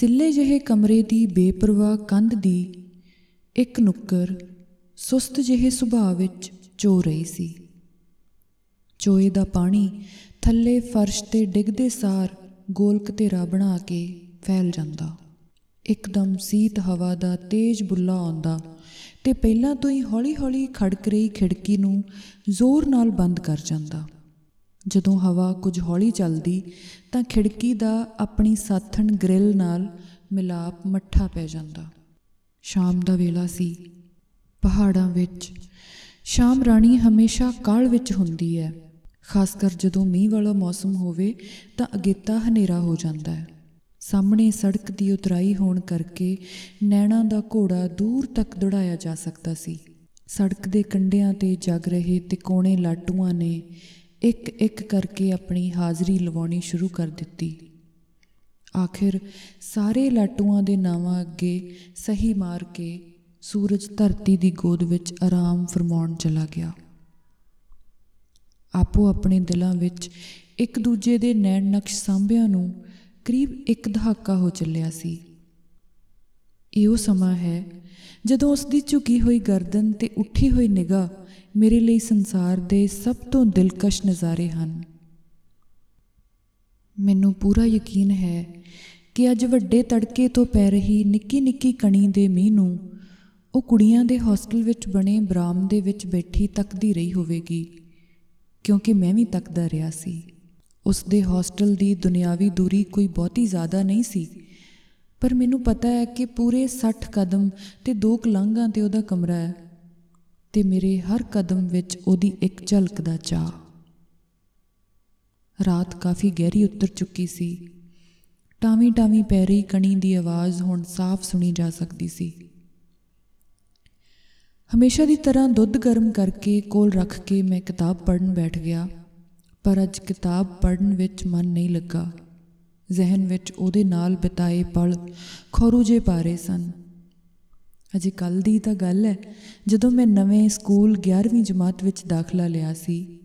ਸਿੱਲੇ ਜਿਹੇ ਕਮਰੇ ਦੀ ਬੇਪਰਵਾਹ ਕੰਧ ਦੀ ਇੱਕ ਨੁੱਕਰ ਸੁਸਤ ਜਿਹੇ ਸੁਭਾਅ ਵਿੱਚ ਚੋ ਰਹੀ ਸੀ। ਚੋਏ ਦਾ ਪਾਣੀ ਥੱਲੇ ਫਰਸ਼ ਤੇ ਡਿੱਗਦੇ ਸਾਰ ਗੋਲ ਘਤੇਰਾ ਬਣਾ ਕੇ ਫੈਲ ਜਾਂਦਾ। ਇੱਕਦਮ ਸੀਤ ਹਵਾ ਦਾ ਤੇਜ਼ ਬੁੱਲਾ ਆਉਂਦਾ ਤੇ ਪਹਿਲਾਂ ਤੋਂ ਹੀ ਹੌਲੀ-ਹੌਲੀ ਖੜਕ ਰਹੀ ਖਿੜਕੀ ਨੂੰ ਜ਼ੋਰ ਨਾਲ ਬੰਦ ਕਰ ਜਾਂਦਾ। ਜਦੋਂ ਹਵਾ ਕੁਝ ਹੌਲੀ ਚੱਲਦੀ, ਤਾਂ ਖਿੜਕੀ ਦਾ ਆਪਣੀ ਸਾਥਣ ਗ੍ਰਿਲ ਨਾਲ ਮਿਲਾਪ ਮੱਠਾ ਪੈ ਜਾਂਦਾ। ਸ਼ਾਮ ਦਾ ਵੇਲਾ ਸੀ, ਪਹਾੜਾਂ ਵਿੱਚ। ਸ਼ਾਮ ਰਾਣੀ ਹਮੇਸ਼ਾ ਕਾਲ ਵਿੱਚ ਹੁੰਦੀ ਹੈ। ਖਾਸ ਕਰ ਜਦੋਂ ਮੀਂਹ ਵਾਲਾ ਮੌਸਮ ਹੋਵੇ, ਤਾਂ ਅਗੇਤਾ ਹਨੇਰਾ ਹੋ ਜਾਂਦਾ ਹੈ। ਸਾਹਮਣੇ ਸੜਕ ਦੀ ਉਤਰਾਈ ਹੋਣ ਕਰਕੇ ਨੈਣਾ ਦਾ ਘੋੜਾ ਦੂਰ ਤੱਕ ਦੌੜਾਇਆ ਜਾ ਸਕਦਾ ਸੀ। ਸੜਕ ਦੇ ਕੰਢਿਆਂ ਤੇ ਜਗ ਰਹੇ ਤਿਕੋਣੇ ਲਾਟੂਆਂ ਨੇ ਇੱਕ ਇੱਕ ਕਰਕੇ ਆਪਣੀ ਹਾਜ਼ਰੀ ਲਵਾਉਣੀ ਸ਼ੁਰੂ ਕਰ ਦਿੱਤੀ। ਆਖਿਰ ਸਾਰੇ ਲਾਟੂਆਂ ਦੇ ਨਾਵਾਂ ਅੱਗੇ ਸਹੀ ਮਾਰ ਕੇ ਸੂਰਜ ਧਰਤੀ ਦੀ ਗੋਦ ਵਿੱਚ ਆਰਾਮ ਫਰਮਾਉਣ ਚਲਾ ਗਿਆ। ਆਪੋ ਆਪਣੇ ਦਿਲਾਂ ਵਿੱਚ ਇੱਕ ਦੂਜੇ ਦੇ ਨੈਣ ਨਕਸ਼ ਸਾਂਭਿਆਂ ਨੂੰ ਕਰੀਬ ਇੱਕ ਦਹਾਕਾ ਹੋ ਚੱਲਿਆ ਸੀ। ਇਹ ਉਹ ਸਮਾਂ ਹੈ। ਜਦੋਂ ਉਸ ਦੀ ਝੁਕੀ ਹੋਈ ਗਰਦਨ ਤੇ ਉੱਠੀ ਹੋਈ ਨਿਗਾਹ ਮੇਰੇ ਲਈ ਸੰਸਾਰ ਦੇ ਸਭ ਤੋਂ ਦਿਲਕਸ਼ ਨਜ਼ਾਰੇ ਹਨ। ਮੈਨੂੰ ਪੂਰਾ ਯਕੀਨ ਹੈ ਕਿ ਅੱਜ ਵੱਡੇ ਤੜਕੇ ਤੋਂ ਪੈ ਰਹੀ ਨਿੱਕੀ ਨਿੱਕੀ ਕਣੀ ਦੇ ਮੀਂਹ ਨੂੰ ਉਹ ਕੁੜੀਆਂ ਦੇ ਹੌਸਟਲ ਵਿੱਚ ਬਣੇ ਬਰਾਮਦੇ ਵਿੱਚ ਬੈਠੀ ਤੱਕਦੀ ਰਹੀ ਹੋਵੇਗੀ, ਕਿਉਂਕਿ ਮੈਂ ਵੀ ਤੱਕਦਾ ਰਿਹਾ ਸੀ। ਉਸ ਦੇ ਹੌਸਟਲ ਦੀ ਦੁਨਿਆਵੀ ਦੂਰੀ ਕੋਈ ਬਹੁਤੀ ਜ਼ਿਆਦਾ ਨਹੀਂ ਸੀ ਪਰ ਮੈਨੂੰ ਪਤਾ ਹੈ ਕਿ ਪੂਰੇ 60 ਕਦਮ ਤੇ ਦੋ ਕਲਾਂਘਾਂ ਤੇ ਉਹਦਾ ਕਮਰਾ ਹੈ ਤੇ ਮੇਰੇ ਹਰ ਕਦਮ ਵਿੱਚ ਉਹਦੀ ਇੱਕ ਝਲਕ ਦਾ ਚਾਹ। ਰਾਤ ਕਾਫੀ ਗਹਿਰੀ ਉਤਰ ਚੁੱਕੀ ਸੀ। ਟਾਵੀਂ ਟਾਵੀਂ ਪੈ ਰਹੀ ਕਣੀ ਦੀ ਆਵਾਜ਼ ਹੁਣ ਸਾਫ਼ ਸੁਣੀ ਜਾ ਸਕਦੀ ਸੀ। ਹਮੇਸ਼ਾ ਦੀ ਤਰ੍ਹਾਂ ਦੁੱਧ ਗਰਮ ਕਰਕੇ ਕੋਲ ਰੱਖ ਕੇ ਮੈਂ ਕਿਤਾਬ ਪੜ੍ਹਨ ਬੈਠ ਗਿਆ, ਪਰ ਅੱਜ ਕਿਤਾਬ ਪੜ੍ਹਨ ਵਿੱਚ ਮਨ ਨਹੀਂ ਲੱਗਾ। ਜ਼ਿਹਨ ਵਿੱਚ ਉਹਦੇ ਨਾਲ ਬਿਤਾਏ ਪਲ ਖੌਰੂ ਜੇ ਪਾਰੇ ਸਨ। ਅਜੇ ਕੱਲ ਦੀ ਤਾਂ ਗੱਲ ਹੈ, ਜਦੋਂ ਮੈਂ ਨਵੇਂ ਸਕੂਲ 11ਵੀਂ ਜਮਾਤ ਵਿੱਚ ਦਾਖਲਾ ਲਿਆ ਸੀ।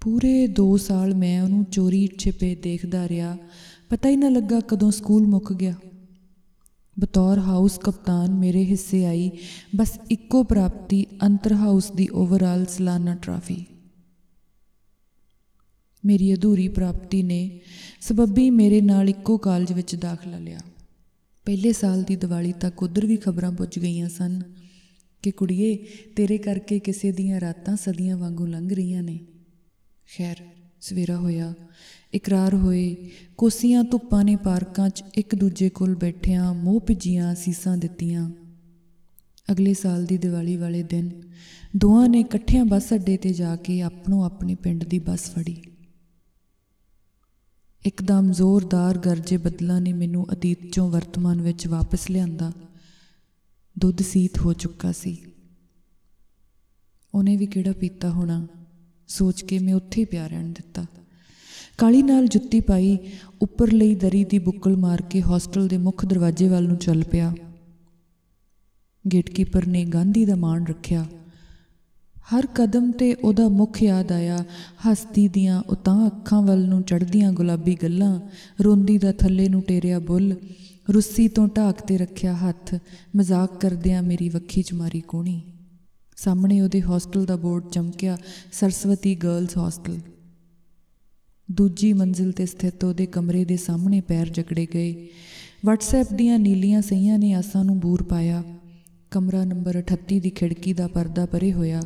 ਪੂਰੇ 2 ਸਾਲ ਮੈਂ ਉਹਨੂੰ ਚੋਰੀ ਛਿਪੇ ਦੇਖਦਾ ਰਿਹਾ। ਪਤਾ ਹੀ ਨਾ ਲੱਗਾ ਕਦੋਂ ਸਕੂਲ ਮੁੱਕ ਗਿਆ। ਬਤੌਰ ਹਾਊਸ ਕਪਤਾਨ ਮੇਰੇ ਹਿੱਸੇ ਆਈ, ਬਸ ਇੱਕੋ ਪ੍ਰਾਪਤੀ ਅੰਤਰ ਹਾਊਸ ਦੀ ਓਵਰਆਲ ਸਾਲਾਨਾ ਟਰਾਫੀ। ਮੇਰੀ ਅਧੂਰੀ ਪ੍ਰਾਪਤੀ ਨੇ ਸਬੱਬੀ ਮੇਰੇ ਨਾਲ ਇੱਕੋ ਕਾਲਜ ਵਿੱਚ ਦਾਖਲਾ ਲਿਆ। ਪਹਿਲੇ ਸਾਲ ਦੀ ਦੀਵਾਲੀ ਤੱਕ ਉਧਰ ਵੀ ਖਬਰਾਂ ਪੁੱਜ ਗਈਆਂ ਸਨ ਕਿ ਕੁੜੀਏ, ਤੇਰੇ ਕਰਕੇ ਕਿਸੇ ਦੀਆਂ ਰਾਤਾਂ ਸਦੀਆਂ ਵਾਂਗੂ ਲੰਘ ਰਹੀਆਂ ਨੇ। ਖੈਰ, ਸਵੇਰਾ ਹੋਇਆ, ਇਕਰਾਰ ਹੋਏ, ਕੋਸੀਆਂ ਧੁੱਪਾਂ ਨੇ ਪਾਰਕਾਂ 'ਚ ਇੱਕ ਦੂਜੇ ਕੋਲ ਬੈਠਿਆਂ ਮੋਹ ਭਿੱਜੀਆਂ ਸੀਸਾਂ ਦਿੱਤੀਆਂ। ਅਗਲੇ ਸਾਲ ਦੀ ਦੀਵਾਲੀ ਵਾਲੇ ਦਿਨ ਦੋਹਾਂ ਨੇ ਇਕੱਠਿਆਂ ਬੱਸ ਅੱਡੇ ਤੇ ਜਾ ਕੇ ਆਪਣੋ ਆਪਣੇ ਪਿੰਡ ਦੀ ਬੱਸ ਫੜੀ। ਇੱਕਦਮ ਜ਼ੋਰਦਾਰ ਗਰਜੇ ਬੱਦਲਾਂ ਨੇ ਮੈਨੂੰ ਅਤੀਤ 'ਚੋਂ ਵਰਤਮਾਨ ਵਿੱਚ ਵਾਪਸ ਲਿਆਂਦਾ। ਦੁੱਧ ਸੀਤ ਹੋ ਚੁੱਕਾ ਸੀ। ਉਹਨੇ ਵੀ ਕਿਹੜਾ ਪੀਤਾ ਹੋਣਾ? ਸੋਚ ਕੇ ਮੈਂ ਉੱਥੇ ਹੀ ਪਿਆ ਰਹਿਣ ਦਿੱਤਾ। ਕਾਲੀ ਨਾਲ ਜੁੱਤੀ ਪਾਈ, ਉੱਪਰ ਲਈ ਦਰੀ ਦੀ ਬੁੱਕਲ ਮਾਰ ਕੇ ਹੌਸਟਲ ਦੇ ਮੁੱਖ ਦਰਵਾਜ਼ੇ ਵੱਲ ਨੂੰ ਚੱਲ ਪਿਆ। ਗੇਟਕੀਪਰ ਨੇ ਗਾਂਧੀ ਦਾ ਮਾਣ ਰੱਖਿਆ। ਹਰ ਕਦਮ ਤੇ ਉਹਦਾ ਮੁੱਖ ਯਾਦ ਆਇਆ। ਹਸਤੀ ਦੀਆਂ ਉਤਾਂ ਅੱਖਾਂ ਵੱਲ ਨੂੰ ਚੜ੍ਹਦੀਆਂ ਗੁਲਾਬੀ ਗੱਲਾਂ, ਰੋਂਦੀ ਦਾ ਥੱਲੇ ਨੂੰ ਟੇਰਿਆ ਬੁੱਲ, ਰੁੱਸੀ ਤੋਂ ਢਾਕ ਤੇ ਰੱਖਿਆ ਹੱਥ, ਮਜ਼ਾਕ ਕਰਦਿਆਂ ਮੇਰੀ ਵੱਖੀ 'ਚ ਮਾਰੀ ਕੋਣੀ। ਸਾਹਮਣੇ ਉਹਦੇ ਹੌਸਟਲ ਦਾ ਬੋਰਡ ਚਮਕਿਆ, ਸਰਸਵਤੀ ਗਰਲਸ ਹੌਸਟਲ। ਦੂਜੀ ਮੰਜ਼ਿਲ ਤੇ ਸਥਿਤ ਉਹਦੇ ਕਮਰੇ ਦੇ ਸਾਹਮਣੇ ਪੈਰ ਜਕੜੇ ਗਏ। WhatsApp ਦੀਆਂ ਨੀਲੀਆਂ ਸਹੀਆਂ ਨੇ ਆਸਾਂ ਨੂੰ ਬੂਰ ਪਾਇਆ। ਕਮਰਾ ਨੰਬਰ 38 ਦੀ ਖਿੜਕੀ ਦਾ ਪਰਦਾ ਪਰੇ ਹੋਇਆ।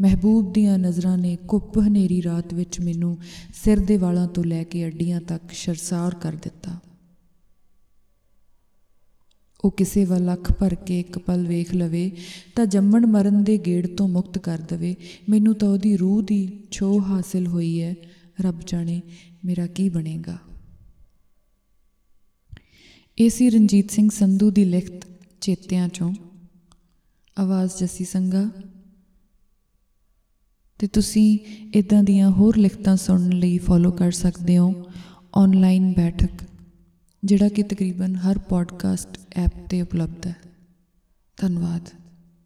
ਮਹਿਬੂਬ ਦੀਆਂ ਨਜ਼ਰਾਂ ਨੇ ਕੁੱਪ ਹਨੇਰੀ ਰਾਤ ਵਿੱਚ ਮੈਨੂੰ ਸਿਰ ਦੇ ਵਾਲਾਂ ਤੋਂ ਲੈ ਕੇ ਅੱਡੀਆਂ ਤੱਕ ਸ਼ਰਸਾਰ ਕਰ ਦਿੱਤਾ। ਉਹ ਕਿਸੇ ਵੱਲ ਅੱਖ ਭਰ ਕੇ ਇੱਕ ਪਲ ਵੇਖ ਲਵੇ ਤਾਂ ਜੰਮਣ ਮਰਨ ਦੇ ਗੇੜ ਤੋਂ ਮੁਕਤ ਕਰ ਦਵੇ। ਮੈਨੂੰ ਤਾਂ ਉਹਦੀ ਰੂਹ ਦੀ ਛੋਹ ਹਾਸਿਲ ਹੋਈ ਹੈ ਰੱਬ ਜਾਣੇ ਮੇਰਾ ਕੀ ਬਣੇਗਾ। ਇਹ ਸੀ ਰਣਜੀਤ ਸਿੰਘ ਸੰਧੂ ਦੀ ਲਿਖਤ ਚੇਤਿਆਂ ਚੋਂ। ਆਵਾਜ਼ ਜੱਸੀ ਸੰਗਾ ਤੇ ਤੁਸੀਂ ਇਦਾਂ ਦੀਆਂ ਹੋਰ ਲਿਖਤਾਂ ਸੁਣਨ ਲਈ ਫੋਲੋ ਕਰ ਸਕਦੇ ਹੋ ਆਨਲਾਈਨ ਬੈਠਕ, ਜਿਹੜਾ ਕਿ ਤਕਰੀਬਨ ਹਰ ਪੋਡਕਾਸਟ ਐਪ ਤੇ ਉਪਲਬਧ ਹੈ। ਧੰਨਵਾਦ।